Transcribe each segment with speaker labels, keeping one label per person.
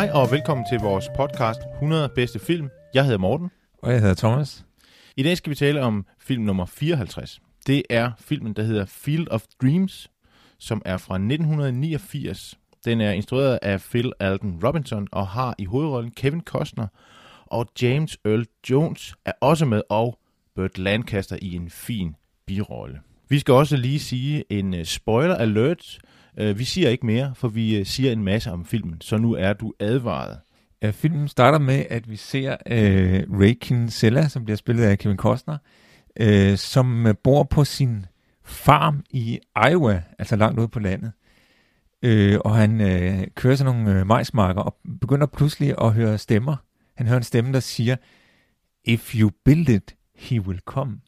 Speaker 1: Hej og velkommen til vores podcast 100 bedste film. Jeg hedder Morten.
Speaker 2: Og jeg hedder Thomas.
Speaker 1: I dag skal vi tale om film nummer 54. Det er filmen, der hedder Field of Dreams, som er fra 1989. Den er instrueret af Phil Alden Robinson og har i hovedrollen Kevin Costner, og James Earl Jones er også med, og Burt Lancaster i en fin birolle. Vi skal også lige sige en øh, spoiler alert. Øh, vi siger ikke mere, for vi øh, siger en masse om filmen, så nu er du advaret.
Speaker 2: Ja, filmen starter med, at vi ser øh, Ray Kinsella, som bliver spillet af Kevin Costner, øh, som øh, bor på sin farm i Iowa, altså langt ude på landet. Øh, og han øh, kører sådan nogle øh, majsmarker og begynder pludselig at høre stemmer. Han hører en stemme, der siger, If you build it, he will come.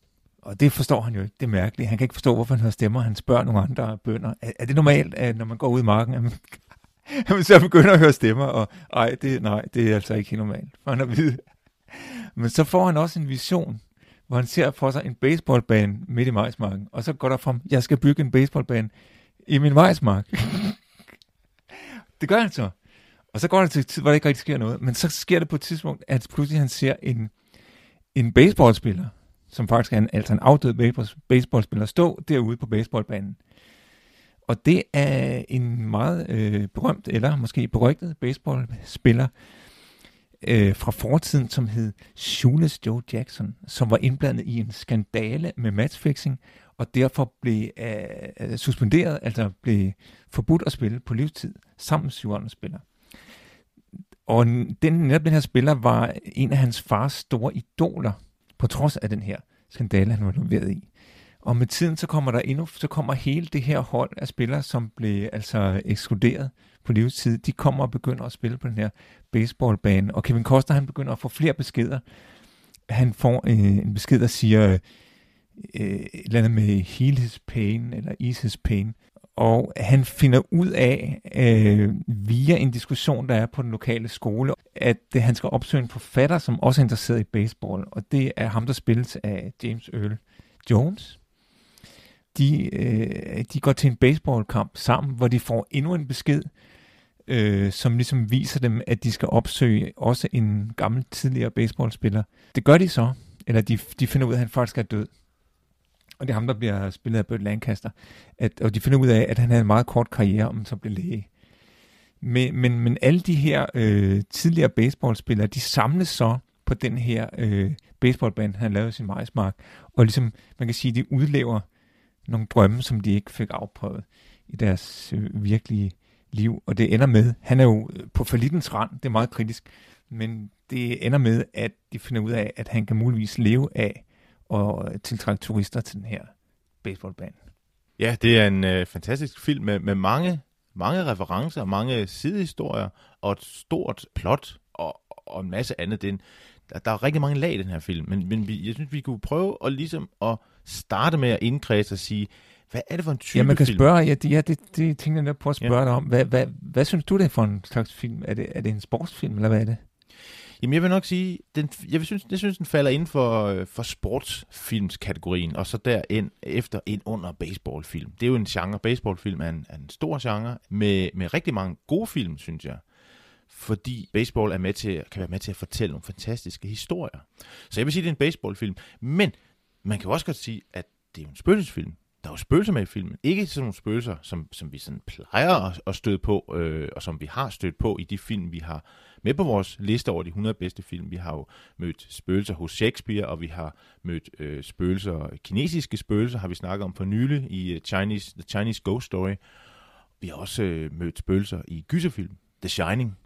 Speaker 2: Og det forstår han jo ikke. Det er mærkeligt. Han kan ikke forstå, hvorfor han hører stemmer. Han spørger nogle andre bønder. Er, er det normalt, at når man går ud i marken, at man, at man så begynder at høre stemmer? Og ej, det, nej, det er altså ikke helt normalt. For han er vide. Men så får han også en vision hvor han ser for sig en baseballbane midt i majsmarken, og så går der frem, jeg skal bygge en baseballbane i min majsmark. det gør han så. Og så går han til tid, hvor der ikke rigtig sker noget, men så sker det på et tidspunkt, at pludselig han ser en, en baseballspiller, som faktisk er en, altså en afdød baseballspiller, stå derude på baseballbanen. Og det er en meget øh, berømt, eller måske berygtet baseballspiller, øh, fra fortiden, som hed Shoeless Joe Jackson, som var indblandet i en skandale med matchfixing, og derfor blev øh, øh suspenderet, altså blev forbudt at spille på livstid, sammen med syv andre spillere. Og den, netop den her spiller var en af hans fars store idoler, på trods af den her skandale, han var involveret i. Og med tiden så kommer der endnu, så kommer hele det her hold af spillere, som blev altså ekskluderet på livstid, de kommer og begynder at spille på den her baseballbane. Og Kevin Koster, han begynder at få flere beskeder. Han får øh, en besked, der siger øh, et eller andet med heal his pain, eller ease his pain. Og han finder ud af, øh, via en diskussion, der er på den lokale skole, at det, han skal opsøge en forfatter, som også er interesseret i baseball. Og det er ham, der spilles af James Earl Jones de, øh, de går til en baseballkamp sammen, hvor de får endnu en besked, øh, som ligesom viser dem, at de skal opsøge også en gammel tidligere baseballspiller. Det gør de så, eller de, de finder ud af, at han faktisk er død. Og det er ham, der bliver spillet af Burt Lancaster. At, og de finder ud af, at han havde en meget kort karriere, om så blev læge. Men, men, men alle de her øh, tidligere baseballspillere, de samles så på den her øh, baseballband, han lavede sin majsmark, og ligesom, man kan sige, de udlever nogle drømme, som de ikke fik afprøvet i deres øh, virkelige liv. Og det ender med, han er jo på forlittens rand, det er meget kritisk, men det ender med, at de finder ud af, at han kan muligvis leve af og tiltrække turister til den her baseballbane.
Speaker 1: Ja, det er en øh, fantastisk film med, med mange, mange referencer, mange sidehistorier og et stort plot og, og en masse andet. Det er en, der, der er rigtig mange lag i den her film, men, men vi, jeg synes, vi kunne prøve at, ligesom at starte med at indkredse og sige, hvad er det for en type
Speaker 2: Ja, man kan
Speaker 1: film?
Speaker 2: spørge, ja, det, ja, det, det tænker jeg på at spørge ja. dig om. Hvad, hvad, hvad synes du, det er for en slags film? Er det, er det en sportsfilm, eller hvad er det?
Speaker 1: Jamen, jeg vil nok sige, den, jeg, synes, jeg synes, den falder inden for, øh, for sportsfilmskategorien, og så derind efter ind under baseballfilm. Det er jo en genre. Baseballfilm er en, er en stor genre med, med rigtig mange gode film, synes jeg fordi baseball er med til, kan være med til at fortælle nogle fantastiske historier. Så jeg vil sige, at det er en baseballfilm, men man kan jo også godt sige, at det er en spøgelsesfilm. Der er jo spøgelser med i filmen. Ikke sådan nogle spøgelser, som, som vi sådan plejer at, at støde på, øh, og som vi har stødt på i de film, vi har med på vores liste over de 100 bedste film. Vi har jo mødt spøgelser hos Shakespeare, og vi har mødt øh, spøgelser, kinesiske spøgelser, har vi snakket om for nylig i øh, Chinese, The Chinese Ghost Story. Vi har også øh, mødt spøgelser i gyserfilm, The Shining,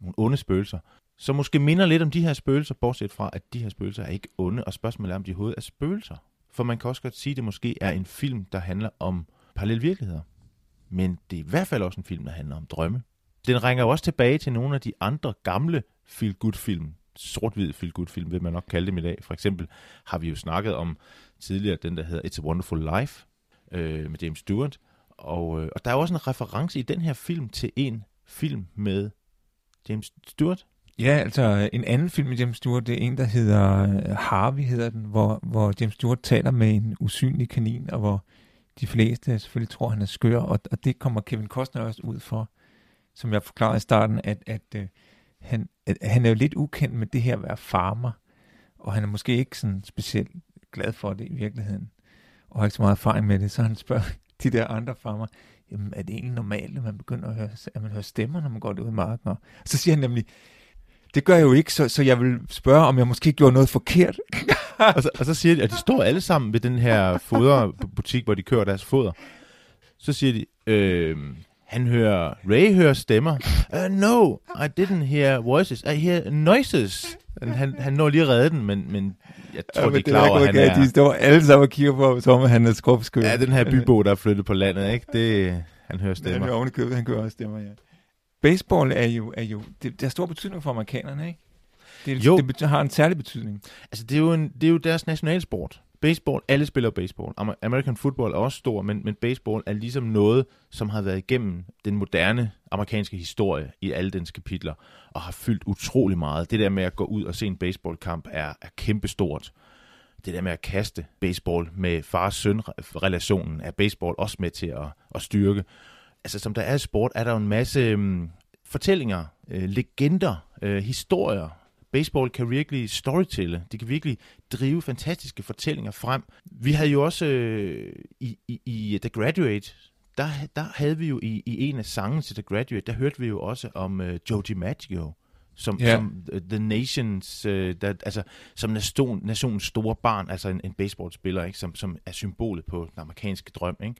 Speaker 1: nogle onde spøgelser, som måske minder lidt om de her spøgelser, bortset fra, at de her spøgelser er ikke onde, og spørgsmålet er, om de overhovedet er spøgelser. for man kan også godt sige, at det måske er en film, der handler om parallel virkeligheder. Men det er i hvert fald også en film, der handler om drømme. Den ringer jo også tilbage til nogle af de andre gamle feel-good-film, sort-hvid feel-good-film, vil man nok kalde dem i dag. For eksempel har vi jo snakket om tidligere den, der hedder It's a Wonderful Life øh, med James Stewart. Og, øh, og der er også en reference i den her film til en film med James Stewart.
Speaker 2: Ja, altså en anden film med James Stewart, det er en, der hedder øh, Harvey, hedder den, hvor, hvor James Stewart taler med en usynlig kanin, og hvor de fleste selvfølgelig tror, han er skør, og, og det kommer Kevin Costner også ud for, som jeg forklarede i starten, at, at, øh, han, at han er jo lidt ukendt med det her at være farmer, og han er måske ikke sådan specielt glad for det i virkeligheden, og har ikke så meget erfaring med det, så han spørger de der andre farmer, jamen er det egentlig normalt, at man begynder at høre, at man hører stemmer, når man går ud i marken? Og så siger han nemlig, det gør jeg jo ikke, så, så jeg vil spørge, om jeg måske gjorde noget forkert.
Speaker 1: og, så, og så siger de, at de står alle sammen ved den her foderbutik, hvor de kører deres foder. Så siger de, øh, han hører, Ray hører stemmer. Uh, no, I didn't hear voices, I hear noises. Han, han når lige at redde den, men, men jeg tror, ja, de er klar over, han er...
Speaker 2: De står alle sammen og kigger på, som om han er skrubskyld.
Speaker 1: Ja, den her bybo, der er flyttet på landet, ikke? Det, han hører stemmer.
Speaker 2: Han hører oven købet, han hører stemmer, ja. Baseball er jo, er jo det, det har stor betydning for amerikanerne, ikke? Det, jo. det har en særlig betydning.
Speaker 1: Altså, det er jo, en, det er jo deres nationalsport. Baseball, alle spiller baseball. American football er også stor, men, men baseball er ligesom noget, som har været igennem den moderne amerikanske historie i alle dens kapitler, og har fyldt utrolig meget. Det der med at gå ud og se en baseballkamp er, er kæmpestort. Det der med at kaste baseball med far-søn-relationen er baseball også med til at, at styrke. Altså som der er i sport, er der jo en masse um, fortællinger, uh, legender, uh, historier, baseball kan virkelig storytelle. De kan virkelig drive fantastiske fortællinger frem. Vi havde jo også øh, i, i, i The Graduate, der, der havde vi jo i, i en af sangene til The Graduate, der hørte vi jo også om øh, Joe DiMaggio, som, yeah. som uh, The Nations, uh, der, altså som nation, nationens store barn, altså en, en baseballspiller, ikke, som, som er symbolet på den amerikanske drøm. Ikke?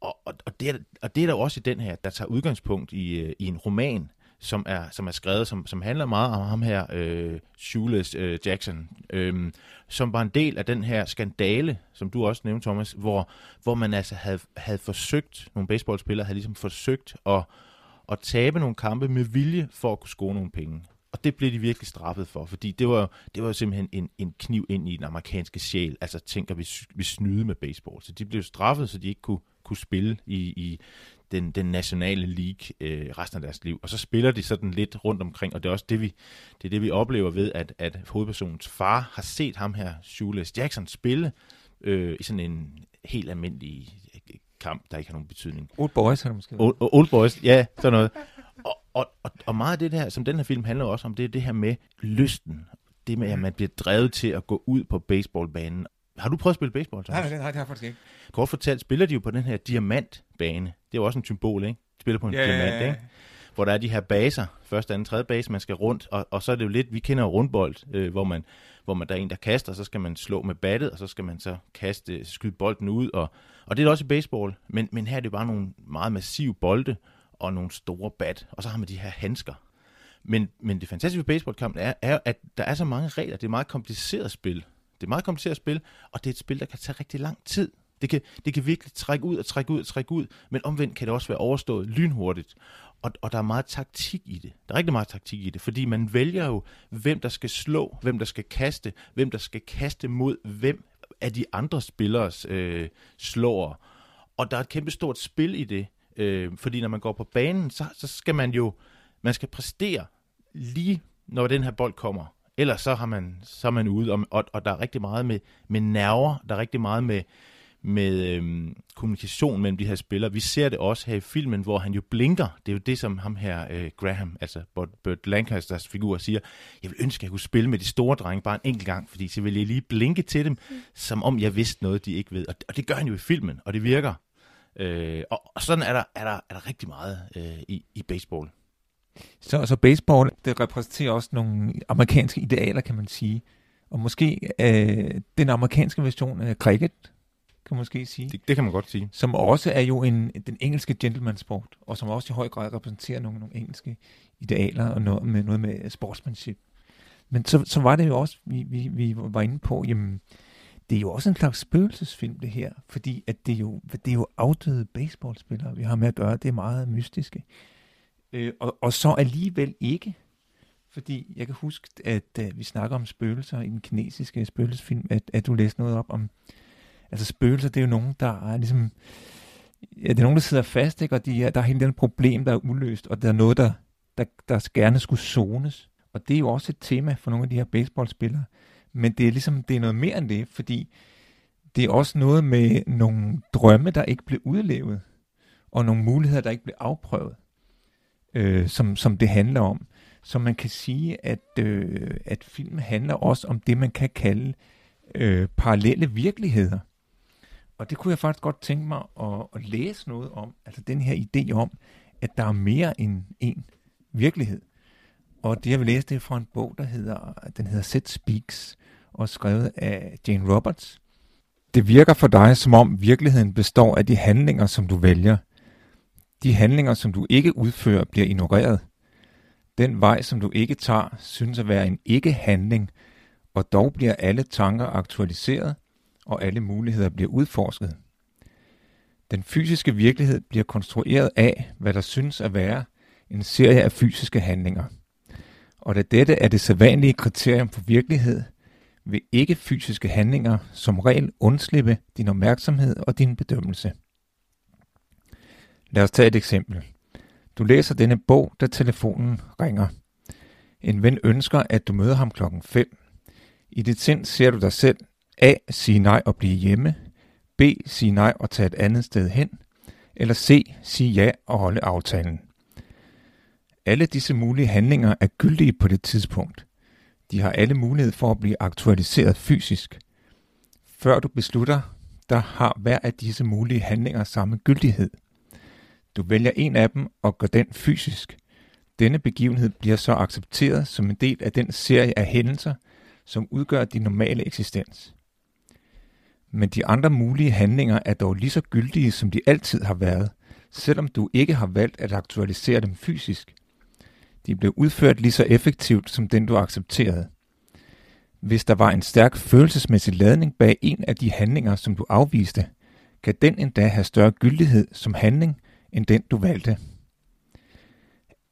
Speaker 1: Og, og, og, det er, og det er der også i den her, der tager udgangspunkt i, uh, i en roman, som er, som er skrevet, som, som handler meget om ham her, øh, Shoeless øh, Jackson, øh, som var en del af den her skandale, som du også nævnte, Thomas, hvor, hvor man altså havde, havde forsøgt, nogle baseballspillere havde ligesom forsøgt at, at tabe nogle kampe med vilje for at kunne score nogle penge. Og det blev de virkelig straffet for, fordi det var, det var simpelthen en, en kniv ind i den amerikanske sjæl. Altså tænker vi, vi snyde med baseball. Så de blev straffet, så de ikke kunne, kunne spille i, i den, den nationale league øh, resten af deres liv. Og så spiller de sådan lidt rundt omkring, og det er også det, vi, det, er det, vi oplever ved, at, at hovedpersonens far har set ham her, Shoeless Jackson, spille øh, i sådan en helt almindelig kamp, der ikke har nogen betydning.
Speaker 2: Old Boys har det måske
Speaker 1: Old, Old Boys, ja, sådan noget. Og, og, og, meget af det her, som den her film handler også om, det er det her med lysten. Det med, at man bliver drevet til at gå ud på baseballbanen. Har du prøvet at spille baseball,
Speaker 2: Thomas? Nej, nej, nej, det har jeg faktisk ikke.
Speaker 1: Kort fortalt spiller de jo på den her diamantbane. Det er jo også en symbol, ikke? De spiller på en yeah. diamant, ikke? Hvor der er de her baser, første, anden, tredje base, man skal rundt, og, og så er det jo lidt, vi kender rundbold, øh, hvor, man, hvor man, der er en, der kaster, så skal man slå med battet, og så skal man så kaste, skyde bolden ud, og, og det er også i baseball, men, men her er det bare nogle meget massive bolde, og nogle store bat, og så har man de her handsker. Men, men det fantastiske ved baseballkampen er, er, at der er så mange regler, det er et meget kompliceret spil. Det er meget kompliceret spil, og det er et spil, der kan tage rigtig lang tid. Det kan, det kan virkelig trække ud og trække ud og trække ud, men omvendt kan det også være overstået lynhurtigt. Og, og der er meget taktik i det. Der er rigtig meget taktik i det, fordi man vælger jo, hvem der skal slå, hvem der skal kaste, hvem der skal kaste mod hvem af de andre spillers øh, slår. Og der er et kæmpe stort spil i det, øh, fordi når man går på banen, så, så skal man jo, man skal præstere lige når den her bold kommer. Ellers så, har man, så er man ude, og, og, og der er rigtig meget med, med nerver, der er rigtig meget med, med øhm, kommunikation mellem de her spillere. Vi ser det også her i filmen, hvor han jo blinker. Det er jo det, som ham her, øh, Graham, altså Burt Lancasters figur, siger. Jeg vil ønske, at jeg kunne spille med de store drenge bare en enkelt gang, fordi så vil jeg lige blinke til dem, mm. som om jeg vidste noget, de ikke ved. Og, og det gør han jo i filmen, og det virker. Øh, og, og sådan er der, er der, er der rigtig meget øh, i, i baseball.
Speaker 2: Så, så baseball, det repræsenterer også nogle amerikanske idealer, kan man sige. Og måske øh, den amerikanske version af cricket, kan man måske sige.
Speaker 1: Det, det kan man godt sige.
Speaker 2: Som også er jo en, den engelske gentleman-sport, og som også i høj grad repræsenterer nogle, nogle engelske idealer og noget med, noget med sportsmanship. Men så, så var det jo også, vi, vi, vi var inde på, jamen, det er jo også en slags spøgelsesfilm, det her, fordi at det, er jo, det er jo afdøde baseballspillere, vi har med at gøre. Det er meget mystiske. Øh, og, og så alligevel ikke. Fordi jeg kan huske, at uh, vi snakker om spøgelser i den kinesiske spøgelsesfilm, at, at du læste noget op om, altså spøgelser, det er jo nogen, der er ligesom, ja, det er nogen, der sidder fast, ikke? og de der er hele den problem, der er uløst, og der er noget, der, der, der gerne skulle zones. Og det er jo også et tema for nogle af de her baseballspillere. Men det er ligesom, det er noget mere end det, fordi det er også noget med nogle drømme, der ikke blev udlevet, og nogle muligheder, der ikke blev afprøvet, øh, som, som det handler om. Så man kan sige, at, øh, at filmen handler også om det, man kan kalde øh, parallelle virkeligheder. Og det kunne jeg faktisk godt tænke mig at, at læse noget om. Altså den her idé om, at der er mere end en virkelighed. Og det jeg vil læse, det er fra en bog, der hedder, den hedder Set Speaks, og skrevet af Jane Roberts. Det virker for dig, som om virkeligheden består af de handlinger, som du vælger. De handlinger, som du ikke udfører, bliver ignoreret. Den vej, som du ikke tager, synes at være en ikke-handling, og dog bliver alle tanker aktualiseret, og alle muligheder bliver udforsket. Den fysiske virkelighed bliver konstrueret af, hvad der synes at være en serie af fysiske handlinger. Og da dette er det sædvanlige kriterium for virkelighed, vil ikke-fysiske handlinger som regel undslippe din opmærksomhed og din bedømmelse. Lad os tage et eksempel. Du læser denne bog, da telefonen ringer. En ven ønsker, at du møder ham klokken 5. I dit sind ser du dig selv A. Sige nej og blive hjemme. B. Sige nej og tage et andet sted hen. Eller C. Sige ja og holde aftalen. Alle disse mulige handlinger er gyldige på det tidspunkt. De har alle mulighed for at blive aktualiseret fysisk. Før du beslutter, der har hver af disse mulige handlinger samme gyldighed. Du vælger en af dem og gør den fysisk. Denne begivenhed bliver så accepteret som en del af den serie af hændelser, som udgør din normale eksistens. Men de andre mulige handlinger er dog lige så gyldige, som de altid har været, selvom du ikke har valgt at aktualisere dem fysisk – de blev udført lige så effektivt som den, du accepterede. Hvis der var en stærk følelsesmæssig ladning bag en af de handlinger, som du afviste, kan den endda have større gyldighed som handling, end den du valgte.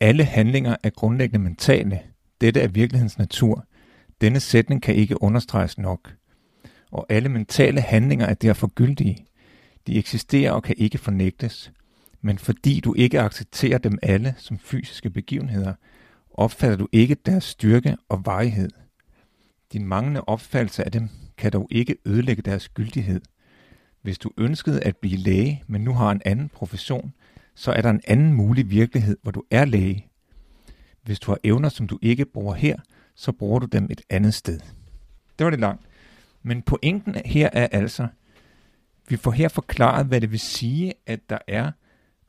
Speaker 2: Alle handlinger er grundlæggende mentale. Dette er virkelighedens natur. Denne sætning kan ikke understreges nok. Og alle mentale handlinger er derfor gyldige. De eksisterer og kan ikke fornægtes men fordi du ikke accepterer dem alle som fysiske begivenheder, opfatter du ikke deres styrke og varighed. Din manglende opfattelse af dem kan dog ikke ødelægge deres gyldighed. Hvis du ønskede at blive læge, men nu har en anden profession, så er der en anden mulig virkelighed, hvor du er læge. Hvis du har evner, som du ikke bruger her, så bruger du dem et andet sted. Det var lidt langt. Men pointen her er altså, vi får her forklaret, hvad det vil sige, at der er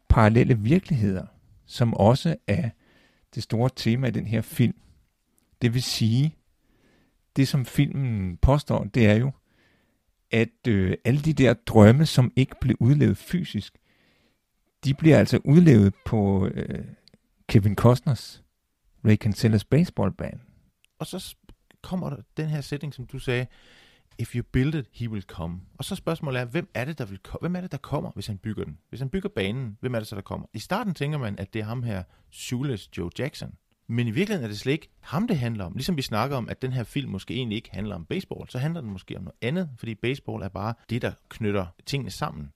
Speaker 2: parallelle virkeligheder, som også er det store tema i den her film. Det vil sige, det som filmen påstår, det er jo, at øh, alle de der drømme, som ikke blev udlevet fysisk, de bliver altså udlevet på øh, Kevin Costners Ray Cancellas baseballbane.
Speaker 1: Og så kommer der den her sætning, som du sagde, if you build it, he will come. Og så spørgsmålet er, hvem er det, der vil ko- hvem er det, der kommer, hvis han bygger den? Hvis han bygger banen, hvem er det så, der kommer? I starten tænker man, at det er ham her, Shoeless Joe Jackson. Men i virkeligheden er det slet ikke ham, det handler om. Ligesom vi snakker om, at den her film måske egentlig ikke handler om baseball, så handler den måske om noget andet, fordi baseball er bare det, der knytter tingene sammen.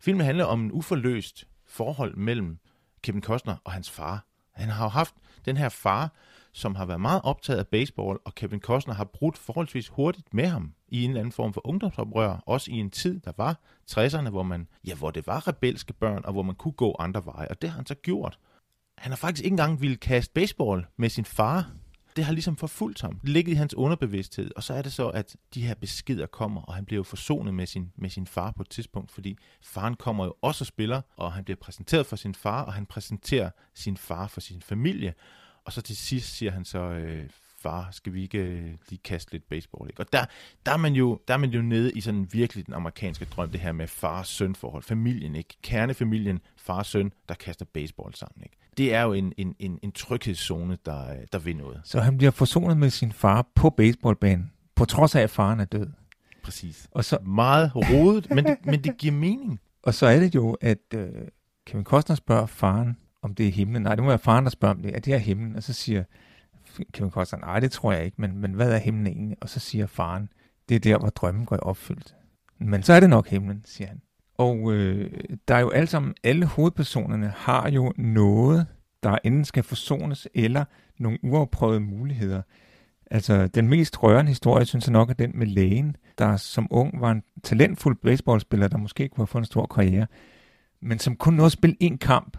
Speaker 1: Filmen handler om en uforløst forhold mellem Kevin Costner og hans far. Han har jo haft den her far, som har været meget optaget af baseball, og Kevin Costner har brudt forholdsvis hurtigt med ham i en eller anden form for ungdomsoprør, også i en tid, der var 60'erne, hvor, man, ja, hvor det var rebelske børn, og hvor man kunne gå andre veje, og det har han så gjort. Han har faktisk ikke engang ville kaste baseball med sin far. Det har ligesom forfulgt ham. Det ligger i hans underbevidsthed. Og så er det så, at de her beskeder kommer, og han bliver jo forsonet med sin, med sin far på et tidspunkt, fordi faren kommer jo også og spiller, og han bliver præsenteret for sin far, og han præsenterer sin far for sin familie. Og så til sidst siger han så, øh, far, skal vi ikke øh, lige kaste lidt baseball? Ikke? Og der, der, er man jo, der er man jo nede i sådan virkelig den amerikanske drøm, det her med far-søn forhold. Familien, ikke? Kernefamilien, far-søn, der kaster baseball sammen. Ikke? Det er jo en, en, en, en tryghedszone, der, der vil noget.
Speaker 2: Så han bliver forsonet med sin far på baseballbanen, på trods af, at faren er død.
Speaker 1: Præcis.
Speaker 2: Og så,
Speaker 1: Meget rodet, men, det, men det giver mening.
Speaker 2: og så er det jo, at øh, Kevin Costner spørger faren, om det er himlen. Nej, det må være faren, der spørger om det. Er det her himlen? Og så siger Kevin Costner, nej, det tror jeg ikke, men, men hvad er himlen egentlig? Og så siger faren, det er der, hvor drømmen går i. Men så er det nok himlen, siger han. Og øh, der er jo alle sammen, alle hovedpersonerne har jo noget, der enten skal forsones, eller nogle uafprøvede muligheder. Altså, den mest rørende historie, synes jeg nok, er den med lægen, der som ung var en talentfuld baseballspiller, der måske kunne have fået en stor karriere, men som kun nåede at spille én kamp,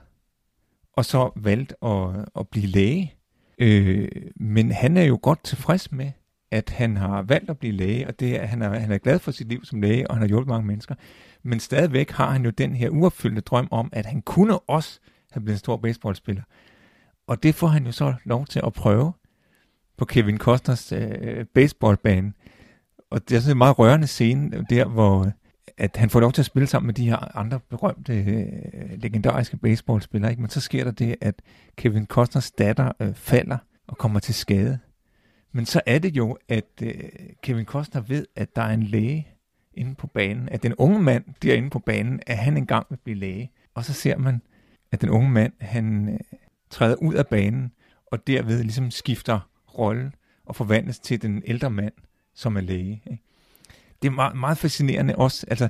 Speaker 2: og så valgte at, at blive læge. Øh, men han er jo godt tilfreds med, at han har valgt at blive læge, og det er, han, er, han er glad for sit liv som læge, og han har hjulpet mange mennesker. Men stadigvæk har han jo den her uopfyldte drøm om, at han kunne også have blevet en stor baseballspiller. Og det får han jo så lov til at prøve på Kevin Costners øh, baseballbane. Og det er sådan en meget rørende scene der, hvor at han får lov til at spille sammen med de her andre berømte, øh, legendariske baseballspillere. Ikke? Men så sker der det, at Kevin Costners datter øh, falder og kommer til skade. Men så er det jo, at øh, Kevin Costner ved, at der er en læge inde på banen. At den unge mand derinde på banen, at han engang vil blive læge. Og så ser man, at den unge mand, han øh, træder ud af banen, og derved ligesom skifter rolle og forvandles til den ældre mand, som er læge. Ikke? Det er meget, meget fascinerende også. Altså,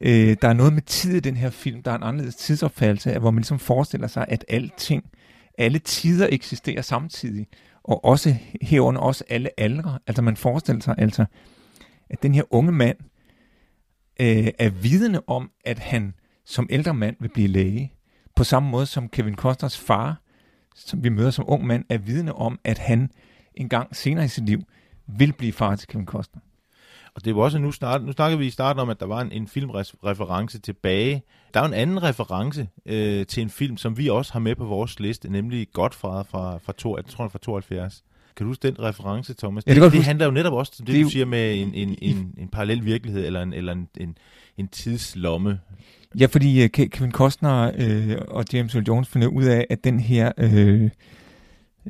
Speaker 2: øh, der er noget med tid i den her film. Der er en anderledes tidsopfattelse, hvor man ligesom forestiller sig, at alting, alle tider eksisterer samtidig. Og også herunder også alle aldre. Altså man forestiller sig altså, at den her unge mand øh, er vidende om, at han som ældre mand vil blive læge. På samme måde som Kevin Costners far, som vi møder som ung mand, er vidende om, at han en gang senere i sit liv vil blive far til Kevin Costner.
Speaker 1: Og det var også nu start, nu snakker vi i starten om, at der var en, en filmreference tilbage. Der er en anden reference øh, til en film, som vi også har med på vores liste, nemlig Godfather fra, fra, to, jeg tror, fra 72. Kan du huske den reference, Thomas?
Speaker 2: Ja, det
Speaker 1: det,
Speaker 2: godt
Speaker 1: det handler jo netop også om det,
Speaker 2: Det
Speaker 1: du siger med en, en, en, en parallel virkelighed, eller en, eller en, en, en tidslomme.
Speaker 2: Ja, fordi Ke- Kevin Costner øh, og James Earl Jones finder ud af, at den her øh,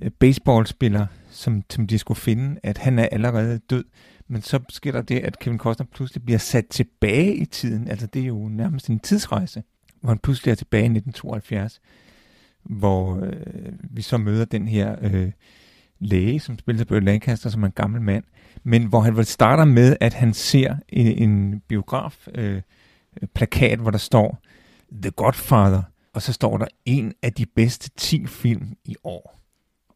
Speaker 2: øh, baseballspiller, som, som de skulle finde, at han er allerede død. Men så sker der det, at Kevin Costner pludselig bliver sat tilbage i tiden. Altså det er jo nærmest en tidsrejse, hvor han pludselig er tilbage i 1972, hvor øh, vi så møder den her øh, læge, som spiller på Lancaster, som er en gammel mand, men hvor han vel starter med, at han ser en, en biograf øh, plakat, hvor der står The Godfather, og så står der en af de bedste 10 film i år.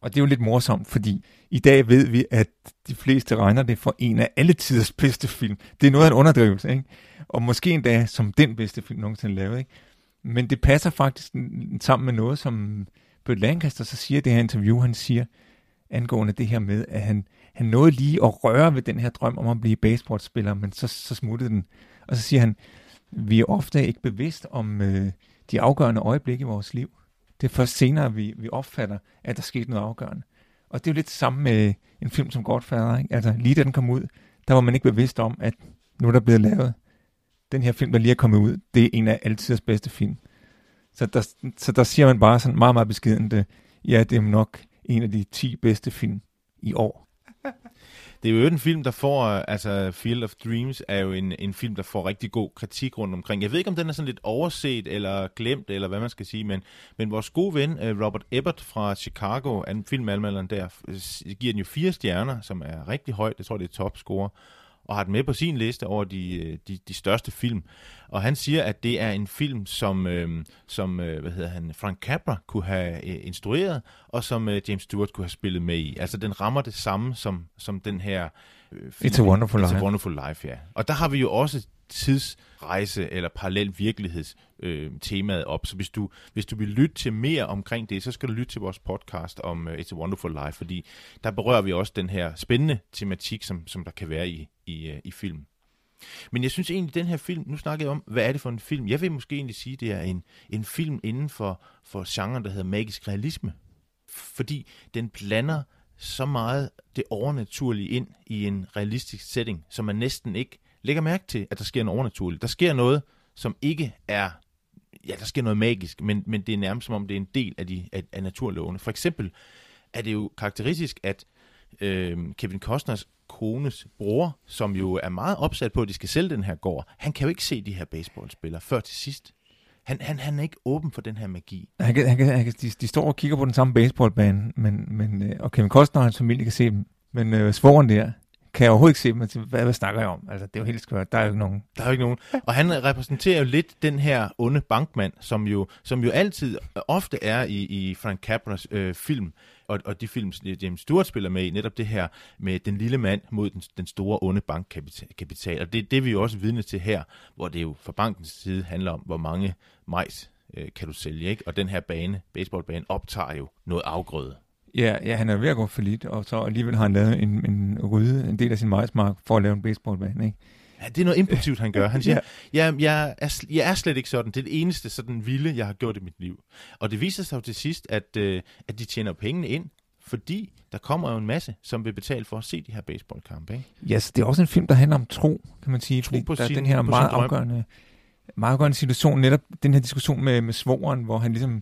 Speaker 2: Og det er jo lidt morsomt, fordi i dag ved vi, at de fleste regner det for en af alle tiders bedste film. Det er noget af en underdrivelse, ikke? Og måske endda som den bedste film nogensinde lavet, ikke? Men det passer faktisk sammen med noget, som Burt Lancaster så siger i det her interview, han siger angående det her med, at han, han nåede lige at røre ved den her drøm om at blive baseballspiller, men så, så smuttede den. Og så siger han, vi er ofte ikke bevidst om øh, de afgørende øjeblikke i vores liv. Det er først senere, vi, vi opfatter, at der skete noget afgørende. Og det er jo lidt det samme med en film som Godfather. Ikke? Altså lige da den kom ud, der var man ikke bevidst om, at nu er der blevet lavet den her film, der lige er kommet ud, det er en af altidens bedste film. Så der, så der siger man bare sådan meget, meget beskedent, ja, det er nok en af de 10 bedste film i år.
Speaker 1: Det er jo en film, der får, øh, altså Field of Dreams er jo en, en film, der får rigtig god kritik rundt omkring. Jeg ved ikke, om den er sådan lidt overset eller glemt, eller hvad man skal sige, men, men vores gode ven, øh, Robert Ebert fra Chicago, en filmanmelderen der, giver den jo fire stjerner, som er rigtig højt. Jeg tror, det er topscore og har den med på sin liste over de, øh, de, de største film. Og han siger, at det er en film, som, øh, som øh, hvad hedder han, Frank Capra kunne have øh, instrueret, og som øh, James Stewart kunne have spillet med i. Altså, den rammer det samme som, som den her øh, film.
Speaker 2: It's a Wonderful
Speaker 1: It's
Speaker 2: Life.
Speaker 1: a Wonderful Life, ja. Og der har vi jo også tidsrejse eller parallel virkeligheds øh, temaet op. Så hvis du, hvis du vil lytte til mere omkring det, så skal du lytte til vores podcast om uh, It's a Wonderful Life, fordi der berører vi også den her spændende tematik, som, som der kan være i, i, uh, i film. Men jeg synes egentlig, den her film, nu snakker jeg om, hvad er det for en film? Jeg vil måske egentlig sige, det er en, en film inden for, for genren, der hedder magisk realisme. Fordi den blander så meget det overnaturlige ind i en realistisk setting, så man næsten ikke lægger mærke til, at der sker noget overnaturligt. Der sker noget, som ikke er, ja, der sker noget magisk, men, men det er nærmest som om, det er en del af, de, af, af naturlovene. For eksempel er det jo karakteristisk, at øh, Kevin Costners kones bror, som jo er meget opsat på, at de skal sælge den her gård, han kan jo ikke se de her baseballspillere før til sidst. Han, han, han er ikke åben for den her magi.
Speaker 2: Han kan, han kan, han kan, de, de står og kigger på den samme baseballbane, men, men, øh, og Kevin Costner og hans familie kan se dem. Men øh, svoren der, kan jeg overhovedet ikke se dem. Altså, hvad, hvad snakker jeg om? Altså, det er jo helt skørt. Der er jo ikke nogen.
Speaker 1: Der er jo ikke nogen. Og han repræsenterer jo lidt den her onde bankmand, som jo, som jo altid øh, ofte er i, i Frank Capras øh, film, og, og de film, James Stewart spiller med i, netop det her med den lille mand mod den, den store onde bankkapital. Og det er det, vi jo også vidne til her, hvor det jo fra bankens side handler om, hvor mange majs øh, kan du sælge, ikke? Og den her bane, baseballbane, optager jo noget afgrøde.
Speaker 2: Ja, ja, han er ved at gå for lidt, og så alligevel har han lavet en, en rydde, en del af sin majsmark, for at lave en baseballbane, ikke?
Speaker 1: Ja, det er noget impulsivt, han gør. Han siger, ja. ja, jeg, er, jeg er slet ikke sådan. Det er det eneste sådan vilde, jeg har gjort i mit liv. Og det viser sig jo til sidst, at, øh, at de tjener pengene ind, fordi der kommer jo en masse, som vil betale for at se de her baseballkampe. Ikke?
Speaker 2: Ja, yes, det er også en film, der handler om tro, kan man sige.
Speaker 1: Tro på
Speaker 2: der
Speaker 1: sin,
Speaker 2: er den her meget afgørende, meget afgørende situation, netop den her diskussion med, med svoren, hvor han ligesom øh,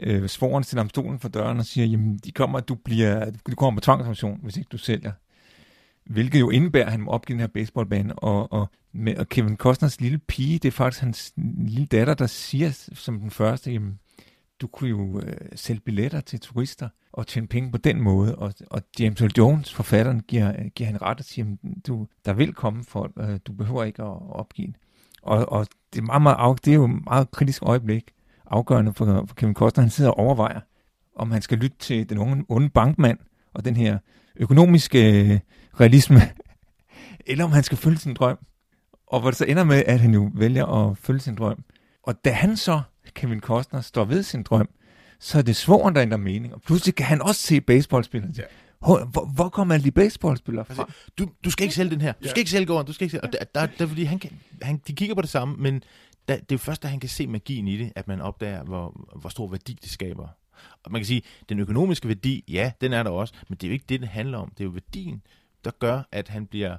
Speaker 2: Øh, svoren stiller ham stolen for døren og siger, jamen, de kommer, du, bliver, du kommer på tvangsfunktion, hvis ikke du sælger. Hvilket jo indebærer, at han må opgive den her baseballbane. Og, og, med, og Kevin Costners lille pige, det er faktisk hans lille datter, der siger som den første, jamen, du kunne jo øh, sælge billetter til turister og tjene penge på den måde. Og, og James Earl Jones, forfatteren, giver, giver han ret og siger, du, der vil komme folk, øh, du behøver ikke at, at opgive Og, og det, er meget, meget, det er jo et meget kritisk øjeblik, afgørende for, for Kevin Costner. Han sidder og overvejer, om han skal lytte til den unge, onde bankmand og den her økonomiske øh, realisme, eller om han skal følge sin drøm. Og hvor det så ender med, at han jo vælger at følge sin drøm. Og da han så, Kevin Costner, står ved sin drøm, så er det svoren, der ændrer mening. Og pludselig kan han også se baseballspillere. Ja. Hvor, hvor, hvor kommer alle de baseballspillere fra? Altså,
Speaker 1: du, du skal ikke sælge den her. Du skal ikke sælge gården. Du skal ikke sælge. Og der, der, der, fordi han, han, de kigger på det samme, men der, det er jo først, da han kan se magien i det, at man opdager, hvor, hvor stor værdi det skaber. Og man kan sige, den økonomiske værdi, ja, den er der også, men det er jo ikke det, det handler om. Det er jo værdien, der gør, at han bliver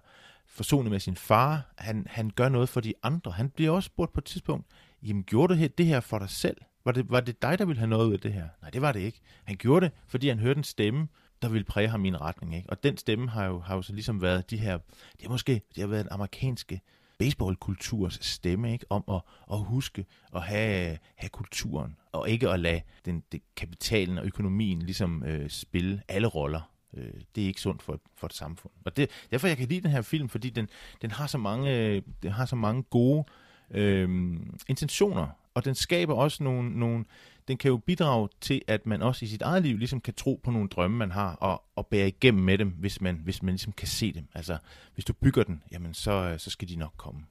Speaker 1: forsonet med sin far. Han, han gør noget for de andre. Han bliver også spurgt på et tidspunkt, jamen gjorde du det her for dig selv? Var det, var det dig, der ville have noget ud af det her? Nej, det var det ikke. Han gjorde det, fordi han hørte en stemme, der ville præge ham i en retning. Ikke? Og den stemme har jo, har jo så ligesom været de her, det har måske det har været den amerikanske baseballkulturs stemme, ikke? om at, at huske at have, have kulturen, og ikke at lade den, den, kapitalen og økonomien ligesom øh, spille alle roller. Øh, det er ikke sundt for, for et samfund. Og det, derfor jeg kan lide den her film, fordi den, den, har, så mange, øh, den har så mange gode øh, intentioner, og den skaber også nogle, nogle, den kan jo bidrage til, at man også i sit eget liv ligesom kan tro på nogle drømme, man har, og, og bære igennem med dem, hvis man, hvis man ligesom kan se dem. Altså, hvis du bygger den, jamen så, så skal de nok komme.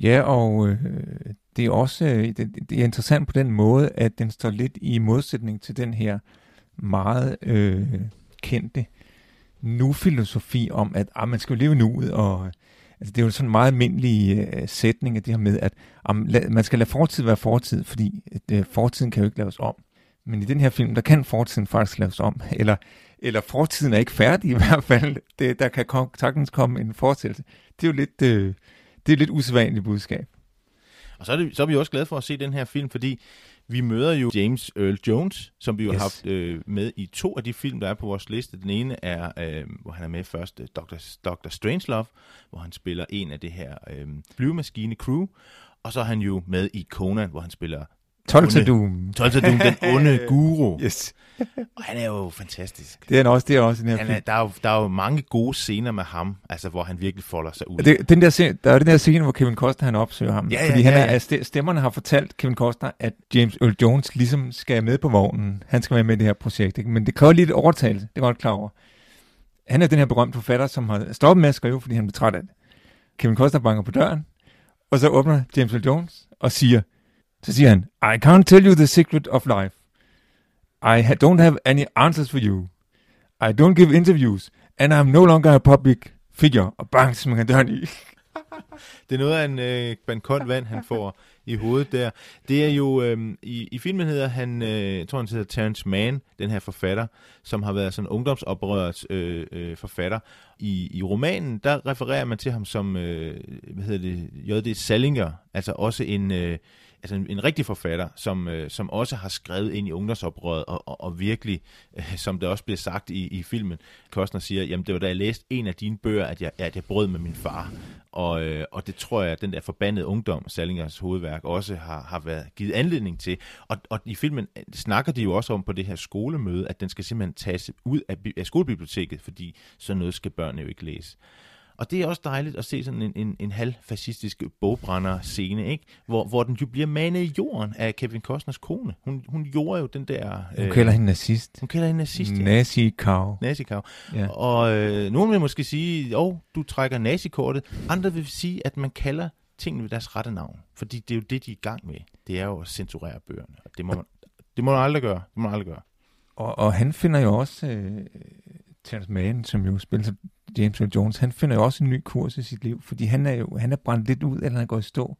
Speaker 2: Ja, og øh, det er også øh, det, det er interessant på den måde, at den står lidt i modsætning til den her meget øh, kendte nu-filosofi om, at ah, man skal jo leve nuet, og Altså, det er jo sådan en meget almindelig øh, sætning af det her med, at om, lad, man skal lade fortid være fortid, fordi uh, fortiden kan jo ikke laves om. Men i den her film, der kan fortiden faktisk laves om. Eller, eller fortiden er ikke færdig i hvert fald. Det, der kan sagtens komme en fortællelse. Det er jo lidt, øh, det er lidt usædvanligt budskab.
Speaker 1: Og så er, det, så er vi også glade for at se den her film, fordi vi møder jo James Earl Jones, som vi jo yes. har haft øh, med i to af de film, der er på vores liste. Den ene er, øh, hvor han er med først, øh, Dr. Dr. Strangelove, hvor han spiller en af det her øh, flyvemaskine crew. Og så er han jo med i Conan, hvor han spiller
Speaker 2: 12 til Doom.
Speaker 1: 12 til Doom, den onde guru.
Speaker 2: Yes.
Speaker 1: og han er jo fantastisk.
Speaker 2: Det er han også, det er også den her
Speaker 1: han er, der, er jo, der er jo mange gode scener med ham, altså hvor han virkelig folder sig ud.
Speaker 2: Det, den der scene, der er den der scene, hvor Kevin Costner han opsøger ham. Ja, ja, fordi han ja, ja. Er, stemmerne har fortalt Kevin Costner, at James Earl Jones ligesom skal med på vognen. Han skal være med i det her projekt. Ikke? Men det kræver lidt overtagelse, det er godt klar over. Han er den her berømte forfatter, som har stoppet med at skrive, fordi han bliver træt af det. Kevin Costner banker på døren, og så åbner James Earl Jones og siger, så siger han, I can't tell you the secret of life. I ha- don't have any answers for you. I don't give interviews, and I'm no longer a public figure. Og bang, så man kan døren i.
Speaker 1: det er noget af en, øh, en kold vand, han får i hovedet der. Det er jo, øh, i, i filmen hedder han, øh, jeg tror han hedder Terence Mann, den her forfatter, som har været sådan ungdomsoprørets øh, øh, forfatter. I, I romanen, der refererer man til ham som, øh, hvad hedder det, J.D. Salinger, altså også en... Øh, altså en, en rigtig forfatter, som, øh, som også har skrevet ind i ungdomsoprøret og, og, og virkelig øh, som det også bliver sagt i, i filmen. Kostner siger, jamen det var da jeg læste en af dine bøger, at jeg, at jeg brød med min far. Og, øh, og det tror jeg, at den der forbandede ungdom, Salingers hovedværk, også har, har været givet anledning til. Og, og i filmen øh, snakker de jo også om på det her skolemøde, at den skal simpelthen tages ud af, af skolebiblioteket, fordi sådan noget skal børnene jo ikke læse. Og det er også dejligt at se sådan en, en, en halvfascistisk bogbrænder-scene, ikke? Hvor, hvor den jo bliver manet i jorden af Kevin Costners kone. Hun, hun gjorde jo den der...
Speaker 2: Hun øh, kalder hende nazist.
Speaker 1: Hun kalder hende nazist, ja.
Speaker 2: Nazi-kav.
Speaker 1: Nazi-kav. Ja. Og øh, nogen vil måske sige, åh, oh, du trækker nazikortet. Andre vil sige, at man kalder tingene ved deres rette navn. Fordi det er jo det, de er i gang med. Det er jo at censurere bøgerne. Og det må man, det må man aldrig gøre. Det må man aldrig gøre.
Speaker 2: Og, og han finder jo også... Øh, Terence Mann, som jo spiller James Earl Jones, han finder jo også en ny kurs i sit liv, fordi han er jo han er brændt lidt ud, eller han er gået i stå.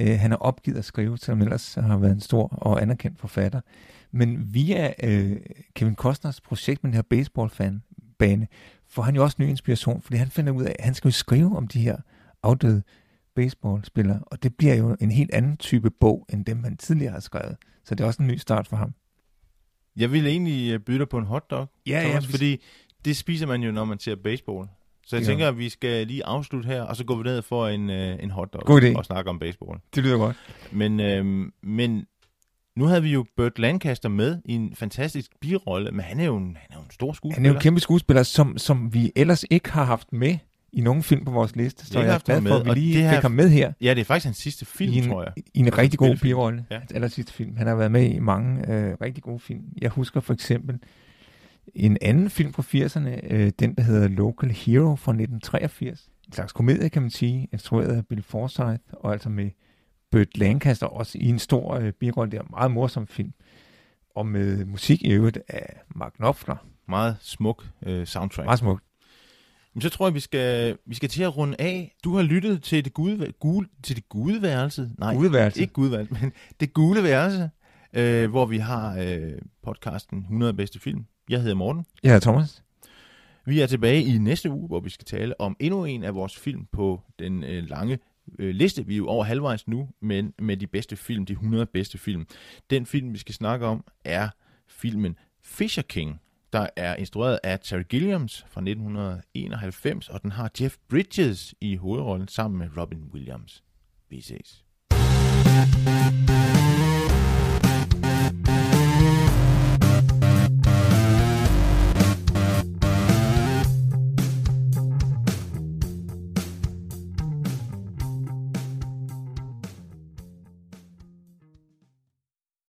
Speaker 2: Uh, han har opgivet at skrive, selvom ellers har været en stor og anerkendt forfatter. Men via uh, Kevin Costners projekt med den her baseballfan-bane, får han jo også ny inspiration, fordi han finder ud af, at han skal jo skrive om de her afdøde baseballspillere, og det bliver jo en helt anden type bog, end dem han tidligere har skrevet. Så det er også en ny start for ham.
Speaker 1: Jeg ville egentlig øh, byde dig på en hotdog,
Speaker 2: ja,
Speaker 1: Thomas,
Speaker 2: ja,
Speaker 1: fordi det spiser man jo, når man ser baseball. Så jeg tænker, at vi skal lige afslutte her, og så går vi ned for en, øh, en hotdog
Speaker 2: God idé.
Speaker 1: og snakke om baseball.
Speaker 2: Det lyder godt.
Speaker 1: Men, øh, men nu havde vi jo Burt Lancaster med i en fantastisk birolle, men han er jo en, han er jo en stor skuespiller.
Speaker 2: Han er jo en kæmpe skuespiller, som, som vi ellers ikke har haft med i nogen film på vores liste, så jeg er glad for, at vi lige fik ham med her.
Speaker 1: Ja, det er faktisk hans sidste film,
Speaker 2: en,
Speaker 1: tror jeg.
Speaker 2: I en rigtig god birolle. Ja. Hans aller sidste film. Han har været med i mange øh, rigtig gode film. Jeg husker for eksempel en anden film fra 80'erne, øh, den der hedder Local Hero fra 1983. En slags komedie, kan man sige, instrueret af Bill Forsyth, og altså med Burt Lancaster også i en stor øh, birolle. Det er en meget morsom film. Og med musik i øvrigt af Mark Knopfler.
Speaker 1: Meget smuk øh, soundtrack.
Speaker 2: Meget smuk.
Speaker 1: Men så tror jeg, vi skal, vi skal til at runde af. Du har lyttet til det gule, gule, til det gule værelse.
Speaker 2: Nej, gudeværelse.
Speaker 1: ikke gudeværelse, men det gule værelse, øh, hvor vi har øh, podcasten 100 bedste film. Jeg hedder Morten.
Speaker 2: Jeg hedder Thomas.
Speaker 1: Vi er tilbage i næste uge, hvor vi skal tale om endnu en af vores film på den øh, lange øh, liste. Vi er jo over halvvejs nu, men med de bedste film, de 100 bedste film. Den film, vi skal snakke om, er filmen Fisher King der er instrueret af Terry Gilliams fra 1991, og den har Jeff Bridges i hovedrollen sammen med Robin Williams. Vi ses.